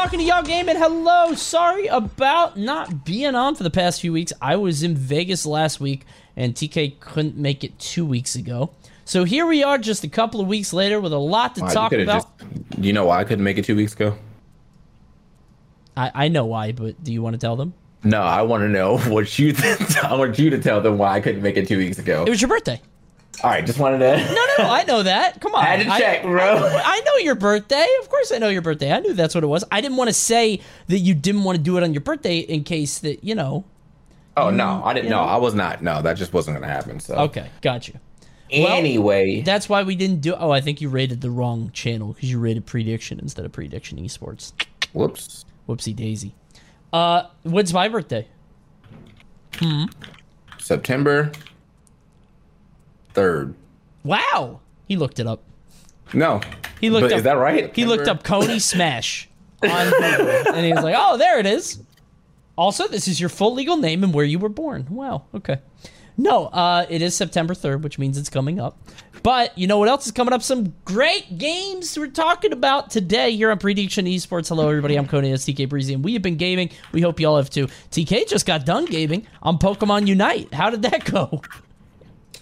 welcome to Y'all Gaming hello. Sorry about not being on for the past few weeks. I was in Vegas last week and TK couldn't make it two weeks ago. So here we are just a couple of weeks later with a lot to Wow, talk you about. Just, you know why I couldn't make it two weeks ago? I, I know why, but do you want to tell them? No, I want to know what you. I want you to tell them why I couldn't make it two weeks ago. It was your birthday. All right, just wanted to. No, no, I know that. Come on. I had to check, bro. I, I know your birthday. Of course I know your birthday. I knew that's what it was. I didn't want to say that you didn't want to do it on your birthday in case that, you know. Oh no, I didn't. you No, know. I was not. No, that just wasn't gonna happen. So Okay, got you. well, anyway, That's why we didn't do. Oh, I think you rated the wrong channel because you rated prediction instead of prediction esports. whoops. Whoopsie daisy. Uh, when's my birthday? Hmm. September third. Wow, he looked it up. No, He looked But up. Is that right? He looked up Coney Smash on Google, and he was like, "Oh, there it is." Also, this is your full legal name and where you were born. Wow. Okay. No, uh, it is September third, which means it's coming up. But you know what else is coming up? Some great games we're talking about today here on Prediction Esports. Hello, everybody. I'm Coney. That's TK Breezy, and we have been gaming. We hope you all have too. TK just got done gaming on Pokemon Unite. How did that go?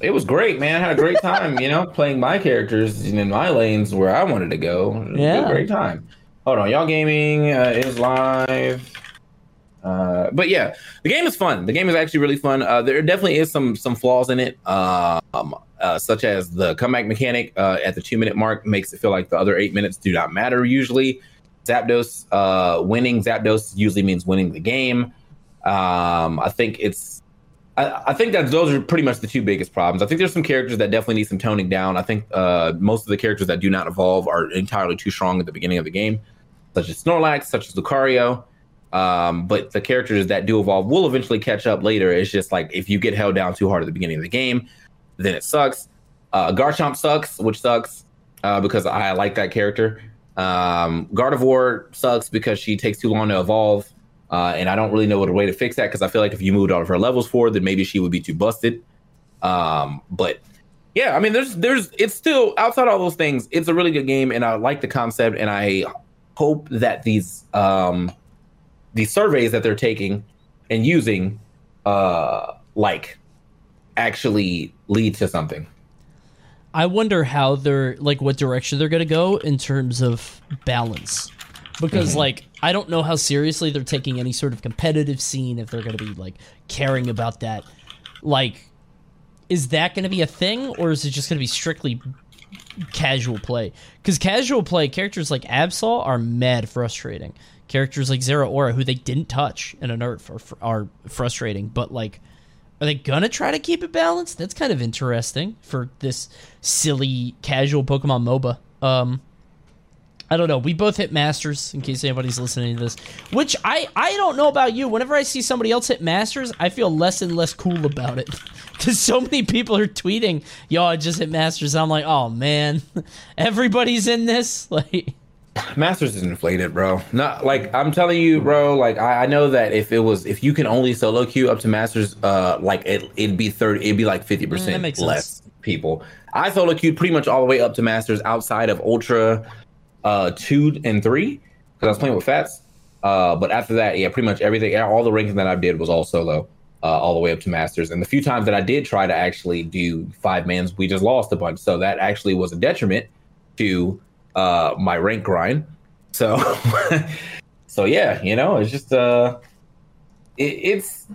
It was great, man. I had a great time, you know, playing my characters in my lanes where I wanted to go. Yeah. great time. Hold on, y'all gaming uh, is live. Uh, but yeah, the game is fun. The game is actually really fun. Uh, there definitely is some some flaws in it, um, uh, such as the comeback mechanic uh, at the two minute mark makes it feel like the other eight minutes do not matter usually. Zapdos uh, winning Zapdos usually means winning the game. Um, I think it's I, I think that those are pretty much the two biggest problems. I think there's some characters that definitely need some toning down. I think uh, most of the characters that do not evolve are entirely too strong at the beginning of the game, such as Snorlax, such as Lucario. Um, but the characters that do evolve will eventually catch up later. It's just like if you get held down too hard at the beginning of the game, then it sucks. Uh, Garchomp sucks, which sucks uh, because I like that character. Um, Gardevoir sucks because she takes too long to evolve. Uh, and I don't really know what a way to fix that because I feel like if you moved all of her levels forward, then maybe she would be too busted. Um, but yeah, I mean, there's there's it's still outside all those things. It's a really good game, and I like the concept, and I hope that these um these surveys that they're taking and using uh like actually lead to something. I wonder how they're like what direction they're gonna go in terms of balance. Because like I don't know how seriously they're taking any sort of competitive scene if they're gonna be like caring about that. Like is that gonna be a thing or is it just gonna be strictly casual play? Because casual play, characters like Absol are mad frustrating. Characters like Zeraora, who they didn't touch in a nerf, are, are frustrating. But like, are they gonna try to keep it balanced? That's kind of interesting for this silly casual Pokemon MOBA. Um, I don't know. We both hit Masters in case anybody's listening to this. Which I I don't know about you. Whenever I see somebody else hit Masters, I feel less and less cool about it. Because so many people are tweeting, "Yo, I just hit Masters." I'm like, "Oh man, everybody's in this." Like, Masters is inflated, bro. Not like I'm telling you, bro. Like I, I know that if it was, if you can only solo queue up to Masters, uh, like it, it'd be thirty, it'd be like fifty Mm, percent makes less people. I solo queued pretty much all the way up to Masters outside of Ultra, uh, two and three because I was playing with Fats. Uh, but after that, yeah, pretty much everything, all the ranking that I did was all solo, uh, all the way up to Masters. And the few times that I did try to actually do five mans, we just lost a bunch. So that actually was a detriment to uh my rank grind. So so yeah, you know, it's just uh it, it's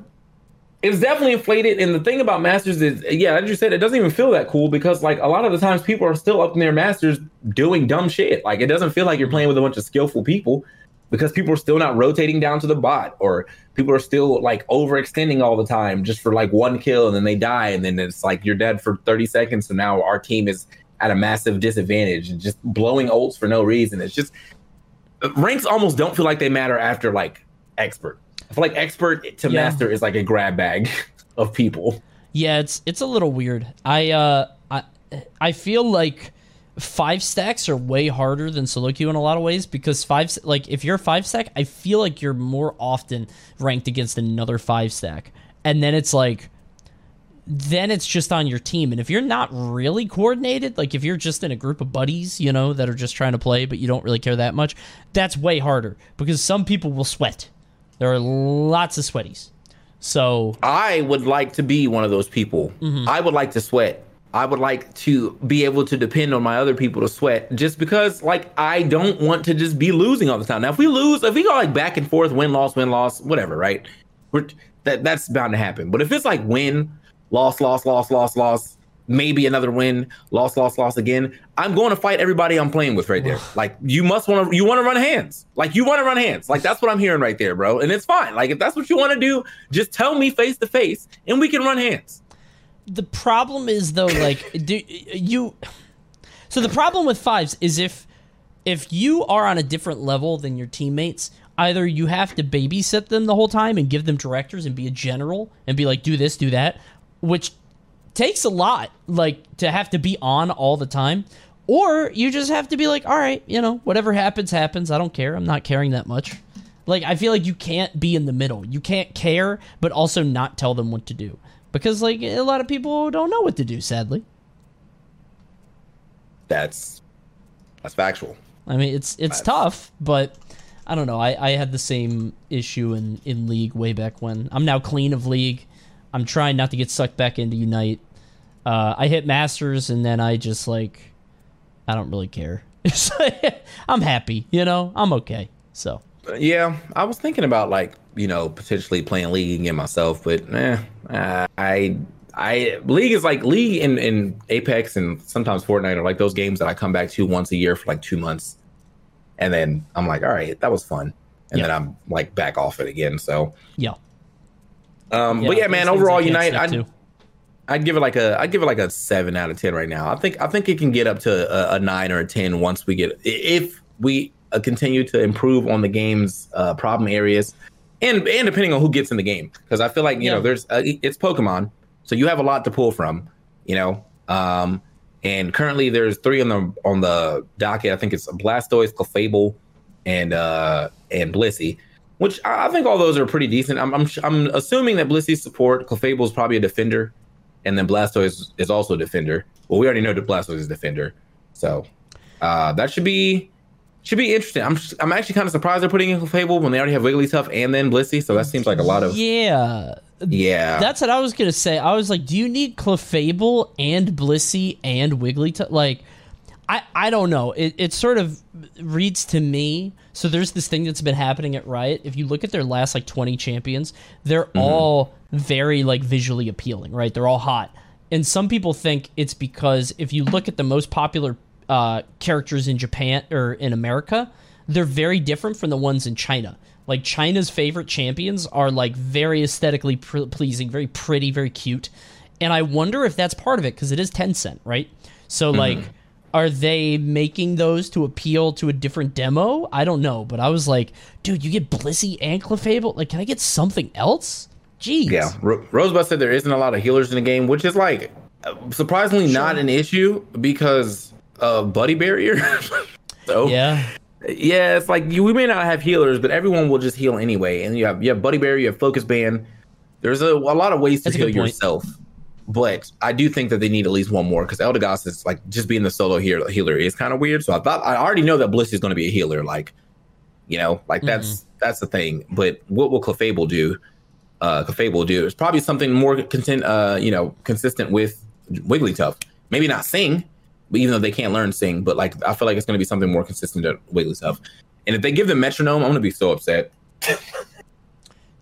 it's definitely inflated. And the thing about masters is yeah, as you said, it doesn't even feel that cool because like a lot of the times people are still up in their masters doing dumb shit. Like it doesn't feel like you're playing with a bunch of skillful people because people are still not rotating down to the bot or people are still like overextending all the time just for like one kill and then they die and then it's like you're dead for 30 seconds so now our team is at a massive disadvantage and just blowing ults for no reason it's just uh, ranks almost don't feel like they matter after like expert i feel like expert to Yeah. master is like a grab bag of people yeah, it's it's a little weird. I uh I I feel like five stacks are way harder than solo queue in a lot of ways because five like if you're five stack, I feel like you're more often ranked against another five stack, and then it's like then it's just on your team. And if you're not really coordinated, like if you're just in a group of buddies, you know, that are just trying to play, but you don't really care that much, that's way harder because some people will sweat. There are lots of sweaties. So I would like to be one of those people. Mm-hmm. I would like to sweat. I would like to be able to depend on my other people to sweat just because like I don't want to just be losing all the time. Now if we lose, if we go like back and forth, win, loss, win, loss, whatever, right? We're that that's bound to happen. But if it's like win, loss, loss, loss, loss, loss, maybe another win, loss, loss, loss again, I'm going to fight everybody I'm playing with right there. like you must want to you want to run hands. Like you want to run hands. Like that's what I'm hearing right there, bro. And it's fine. Like if that's what you want to do, just tell me face to face and we can run hands. the problem is though, like, do you? So the problem with fives is if if you are on a different level than your teammates, either you have to babysit them the whole time and give them directors and be a general and be like, do this, do that, which takes a lot, like to have to be on all the time. Or you just have to be like, all right, you know, whatever happens, happens. I don't care. I'm not caring that much. Like, I feel like you can't be in the middle. You can't care, but also not tell them what to do. Because, like, a lot of people don't know what to do, sadly. That's that's factual. I mean, it's it's tough, but I don't know. I, I had the same issue in, in League way back when. I'm now clean of League. I'm trying not to get sucked back into Unite. Uh, I hit Masters, and then I just, like, I don't really care. I'm happy, you know? I'm okay. So, Yeah, I was thinking about like you know potentially playing league again myself, but eh, uh, I I league is like league in in Apex and sometimes Fortnite are like those games that I come back to once a year for like two months, and then I'm like, all right, that was fun, and Yeah. then I'm like back off it again. So, yeah. Um, but yeah, man, overall, Unite, I'd. I'd give it like a I'd give it like a seven out of ten right now. I think I think it can get up to a, a nine or a ten once we get if we uh, continue to improve on the game's uh, problem areas, and and depending on who gets in the game, because I feel like you Yeah. know there's uh, it's Pokemon, so you have a lot to pull from, you know. Um, and currently there's three on the on the docket. I think it's Blastoise, Clefable, and uh and Blissey. Which I think all those are pretty decent. I'm I'm, I'm assuming that Blissey's support, Clefable is probably a defender, and then Blastoise is also a defender. Well, we already know that Blastoise is a defender, so uh, that should be should be interesting. I'm I'm actually kind of surprised they're putting in Clefable when they already have Wigglytuff and then Blissey, so that seems like a lot of Yeah. yeah. That's what I was gonna say. I was like, do you need Clefable and Blissey and Wigglytuff? Like, I I don't know. It it sort of reads to me. So there's this thing that's been happening at Riot. If you look at their last like 20 champions, they're all very like visually appealing, right? They're all hot. And some people think it's because if you look at the most popular uh, characters in Japan or in America, they're very different from the ones in China. Like China's favorite champions are like very aesthetically pr- pleasing, very pretty, very cute. And I wonder if that's part of it because it is Tencent, right? So like are they making those to appeal to a different demo? I don't know, but I was like, dude, you get Blissey and Clefable. Like, can I get something else? Jeez. Yeah, Ro- Rosebud said there isn't a lot of healers in the game, which is like surprisingly not an issue because of buddy barrier. so Yeah. yeah, it's like you, we may not have healers, but everyone will just heal anyway. And you have you have buddy barrier, you have focus band. There's a, a lot of ways to That's heal yourself, but I do think that they need at least one more because Eldegoss is like just being the solo healer, healer is kind of weird. So I thought I already know that Bliss is going to be a healer, like you know, like that's Mm-hmm. that's the thing. But what will Clefable do? Uh, Clefable do is probably something more content, uh, you know, consistent with Wigglytuff. Maybe not sing, but even though they can't learn sing, but like I feel like it's going to be something more consistent to Wigglytuff. And if they give them metronome, I'm going to be so upset.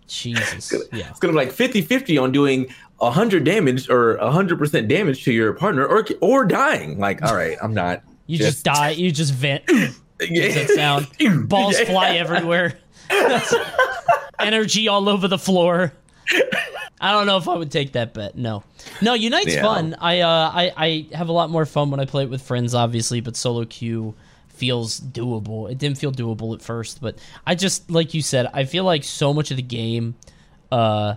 Jesus. Yeah. It's going to be like 50-50 on doing 100 damage or 100% damage to your partner or or dying. Like, all right, I'm not. You just, die. You just vent. that sound. Balls Yeah. fly everywhere. Energy all over the floor. I don't know if I would take that bet. No, no. Unite's Yeah. fun. I uh, I I have a lot more fun when I play it with friends, obviously. But solo queue feels doable. It didn't feel doable at first, but I just like you said. I feel like so much of the game uh,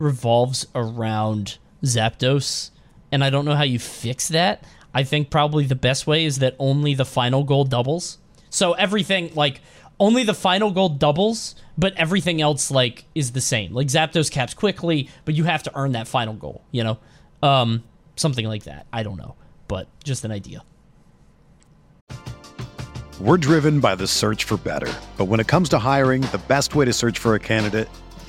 revolves around Zapdos, and I don't know how you fix that. I think probably the best way is that only the final goal doubles. So everything like only the final goal doubles, but everything else like is the same. Like Zapdos caps quickly, but you have to earn that final goal. You know, Um, something like that. I don't know, but just an idea. We're driven by the search for better. But when it comes to hiring, the best way to search for a candidate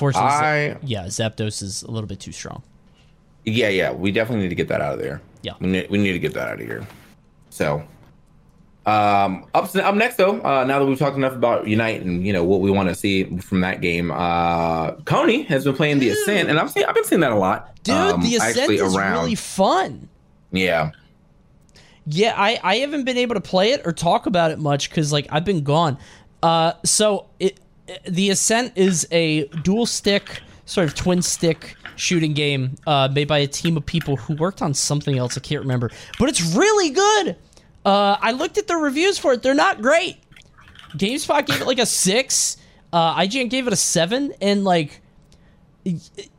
Fortunately, I- yeah, Zapdos is a little bit too strong. Yeah, yeah, we definitely need to get that out of there. Yeah. we need, we need to get that out of here. So, um, up up next though, uh, now that we've talked enough about Unite and you know what we want to see from that game, uh, Coney has been playing the Ascent, and I've seen I've been seeing that a lot, Dude, um, the Ascent is around. really fun. yeah, Yeah, I, I haven't been able to play it or talk about it much because like I've been gone. Uh, so it the Ascent is a dual stick sort of twin stick shooting game uh, made by a team of people who worked on something else I can't remember, but it's really good. Uh, I looked at the reviews for it; they're not great. GameSpot gave it like a six. Uh, IGN gave it a seven, and like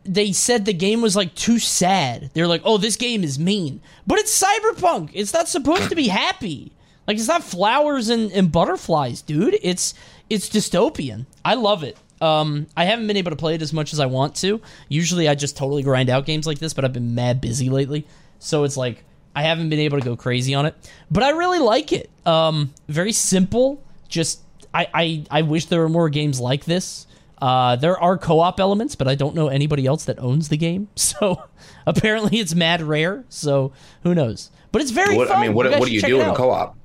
they said the game was like too sad. They're like, "Oh, this game is mean," but it's cyberpunk. It's not supposed to be happy. Like it's not flowers and, and butterflies, dude. It's it's dystopian. I love it. Um, I haven't been able to play it as much as I want to. Usually, I just totally grind out games like this, but I've been mad busy lately, so it's like I haven't been able to go crazy on it. But I really like it. Um, very simple. Just I, I I wish there were more games like this. Uh, there are co-op elements, but I don't know anybody else that owns the game. So apparently, it's mad rare. So who knows? But it's very what, fun. I mean, what what do you do in co-op?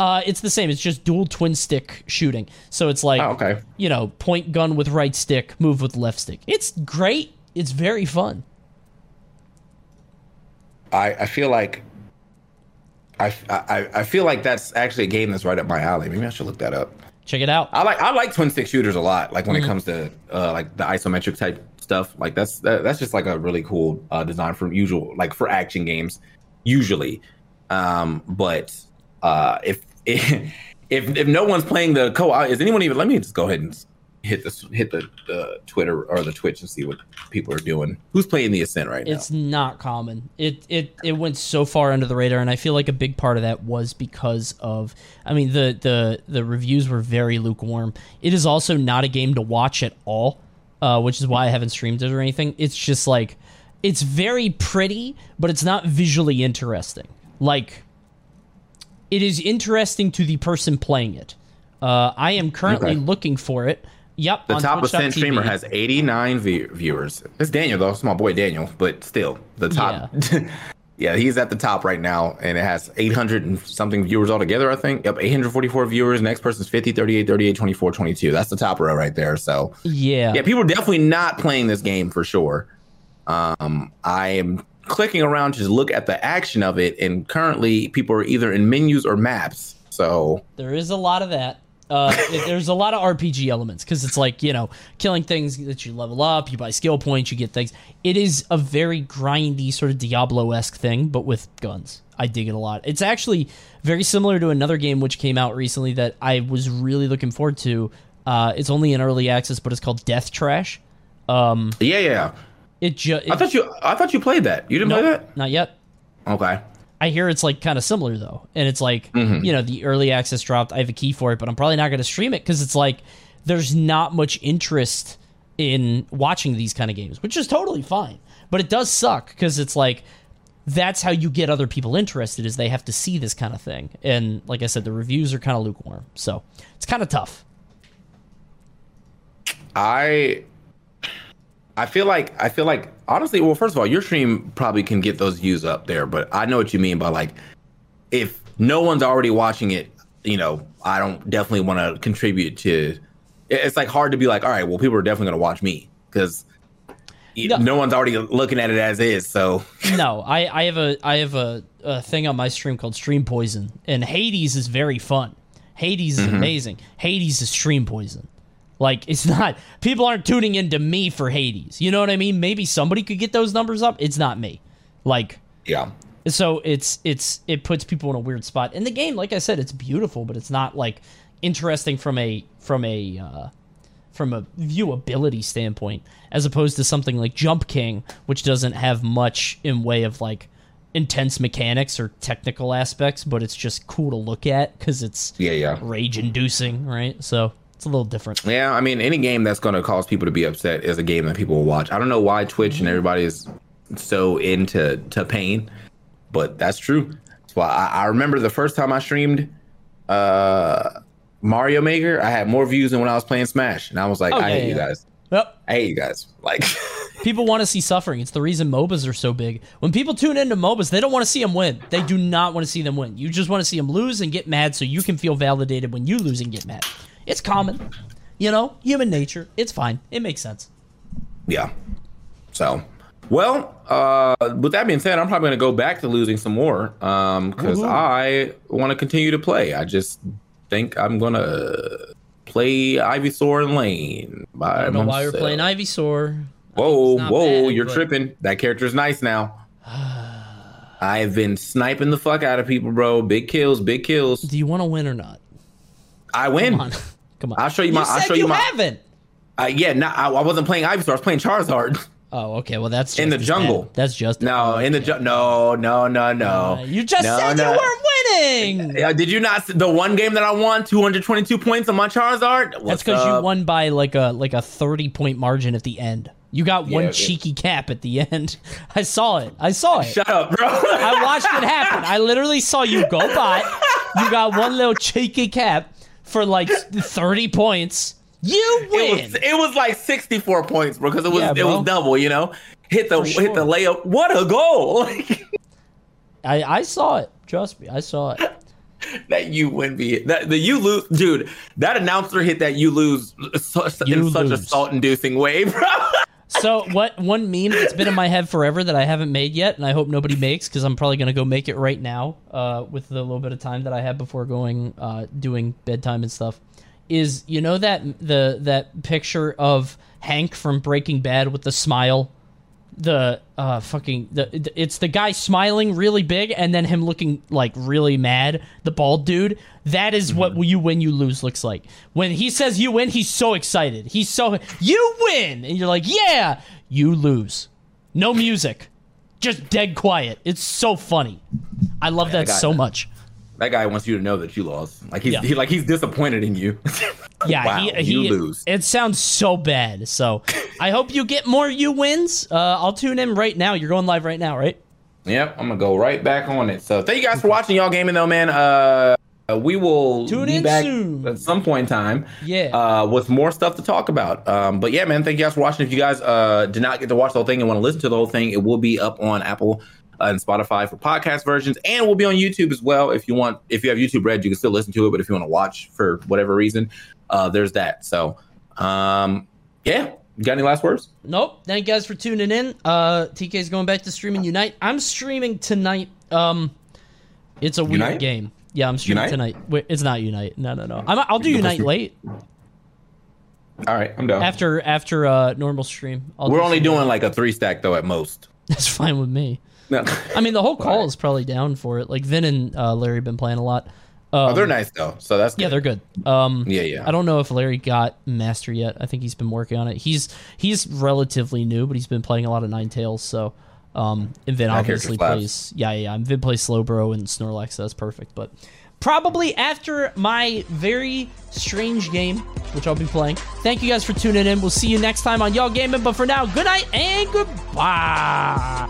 Uh, it's the same. It's just dual twin stick shooting. So it's like, Oh, okay. you know, point gun with right stick, move with left stick. It's great. It's very fun. I I feel like. I, I, I feel like that's actually a game that's right up my alley. Maybe I should look that up. Check it out. I like I like twin stick shooters a lot. Like when Mm-hmm. it comes to uh, like the isometric type stuff. Like that's that, that's just like a really cool uh, design for usual like for action games usually. Um, but uh, if if if no one's playing the co-op, is anyone even? Let me just go ahead and hit the hit the, the Twitter or the Twitch and see what people are doing. Who's playing the Ascent right now? It's not common. It it it went so far under the radar, and I feel like a big part of that was because of. I mean, the the the reviews were very lukewarm. It is also not a game to watch at all, uh, which is why I haven't streamed it or anything. It's just like it's very pretty, but it's not visually interesting. Like it is interesting to the person playing it. Uh, I am currently Okay. looking for it. Yep, The on top Ascent Twitch.tv. streamer has 89 view- viewers. It's Daniel though. It's my boy Daniel, but still the top. Yeah, he's at the top right now, and it has 800 and something viewers altogether, I think. Yep, 844 viewers. Next person's 50, 38, 38, 24, 22. That's the top row right there. So, Yeah. yeah, people are definitely not playing this game for sure. Um, I am clicking around to look at the action of it, and currently people are either in menus or maps. So, There is a lot of that. Uh, there's a lot of RPG elements because it's like you know killing things that you level up, you buy skill points, you get things. It is a very grindy sort of Diablo esque thing, but with guns. I dig it a lot. It's actually very similar to another game which came out recently that I was really looking forward to. Uh, it's only in early access, but it's called Death Trash. Um, yeah, yeah. It just I thought you, I thought you played that. You didn't play that? not yet. Okay. I hear it's like kind of similar though, and it's like Mm-hmm. you know the early access dropped. I have a key for it, but I'm probably not going to stream it because it's like there's not much interest in watching these kind of games, which is totally fine. But it does suck because it's like that's how you get other people interested is they have to see this kind of thing, and like I said, the reviews are kind of lukewarm, so it's kind of tough. I I feel like I feel like honestly, well, first of all, your stream probably can get those views up there, but I know what you mean by like if no one's already watching it, you know, I don't definitely want to contribute to. It's like hard to be like, all right, well, people are definitely going to watch me because No. no. one's already looking at it as is. So no, I, I have a I have a, a thing on my stream called Stream Poison, and Hades is very fun. Hades is mm-hmm. amazing. Hades is stream poison. Like it's not people aren't tuning into me for Hades. You know what I mean? Maybe somebody could get those numbers up. It's not me. Like yeah, so it's it's it puts people in a weird spot. And the game, like I said, it's beautiful, but it's not like interesting from a from a uh, from a viewability standpoint, as opposed to something like Jump King, which doesn't have much in way of like intense mechanics or technical aspects, but it's just cool to look at because it's yeah, yeah. rage inducing, right? So it's a little different. Yeah, I mean, any game that's going to cause people to be upset is a game that people will watch. I don't know why Twitch and everybody is so into to pain, but that's true. That's why I, I remember the first time I streamed uh, Mario Maker, I had more views than when I was playing Smash, and I was like, Oh, I yeah, hate you guys. Yep. I hate you guys. Like, People want to see suffering. It's the reason MOBAs are so big. When people tune into MOBAs, they don't want to see them win. They do not want to see them win. You just want to see them lose and get mad so you can feel validated when you lose and get mad. It's common. You know, human nature. It's fine. It makes sense. yeah. So, well, uh, with that being said, I'm probably going to go back to losing some more um, because I want to continue to play. I just think I'm going to play Ivysaur and Lane. By I don't know why you're myself. playing Ivysaur. Whoa, It's not whoa, bad, you're but- tripping. That character's nice now. I've been sniping the fuck out of people, bro. Big kills, big kills. Do you want to win or not? I win. Come on. I'll show you my- You I'll show you you my- haven't. Uh, yeah, no, I, I wasn't playing Ivysaur. I was playing Charizard. Oh, okay. Well, that's In the jungle. bad. That's just no, in the ju- no, no, no, no. Uh, you just No, said no. you weren't winning. Uh, did you not? The one game that I won, 222 points on my Charizard. That's because you won by like a like a thirty point margin at the end. You got one Yeah, cheeky cap at the end. I saw it. I saw it. Shut up, bro. I watched it happen. I literally saw you go by. You got one little cheeky cap for like thirty points. You it win. was it was like 64 points, bro, because it was Yeah, it was double. You know, hit the For hit the layup. What a goal! I I saw it. Trust me, I saw it. that you win be that the you lose, dude. That announcer hit that you lose so, You in such a salt-inducing way, bro. So what? One meme that's been in my head forever that I haven't made yet, and I hope nobody makes because I'm probably gonna go make it right now uh, with the little bit of time that I have before going uh, doing bedtime and stuff. Is you know that the that picture of Hank from Breaking Bad with the smile, the uh fucking the it's the guy smiling really big and then him looking like really mad, the bald dude. That is what you win you lose looks like. When he says you win, he's so excited. He's so you win and you're like, "Yeah, you lose." No music. Just dead quiet. It's so funny. I love that got so much. That guy wants you to know that you lost. Like he's Yeah. he, like he's disappointed in you. Yeah, Wow, he, you lose. It sounds so bad. So I hope you get more you wins. Uh, I'll tune in right now. You're going live right now, right? Yep, I'm gonna go right back on it. So thank you guys for watching y'all gaming though, man. Uh, we will Tune be in back soon. at some point in time. Yeah. Uh, with more stuff to talk about. Um, but yeah, man, thank you guys for watching. If you guys uh did not get to watch the whole thing and want to listen to the whole thing, it will be up on Apple and Spotify for podcast versions, and we'll be on YouTube as well. If you want, if you have YouTube Red, you can still listen to it. But if you want to watch for whatever reason, uh, there's that. So, um, yeah. You got any last words? Nope. Thank you guys for tuning in. Uh, TK's going back to streaming Unite. I'm streaming tonight. Um, it's a weird Unite? game. Yeah, I'm streaming Unite? tonight. Wait, it's not Unite. No, no, no. I'm, I'll do Unite late All right, I'm done. after after uh normal stream. I'll We're do only some- doing like a three stack though at most. That's fine with me. No. I mean, the whole call is probably down for it. Like Vin and uh, Larry been playing a lot. Um, oh, they're nice though, so that's Yeah, good. they're good. Um, Yeah, yeah. I don't know if Larry got master yet. I think he's been working on it. He's he's relatively new, but he's been playing a lot of Ninetales. So, um, and Vin obviously plays. Yeah, yeah. And Vin plays Slowbro and Snorlax. So that's perfect. But probably after my very strange game, which I'll be playing. Thank you guys for tuning in. We'll see you next time on Y'all Gaming. But for now, good night and goodbye.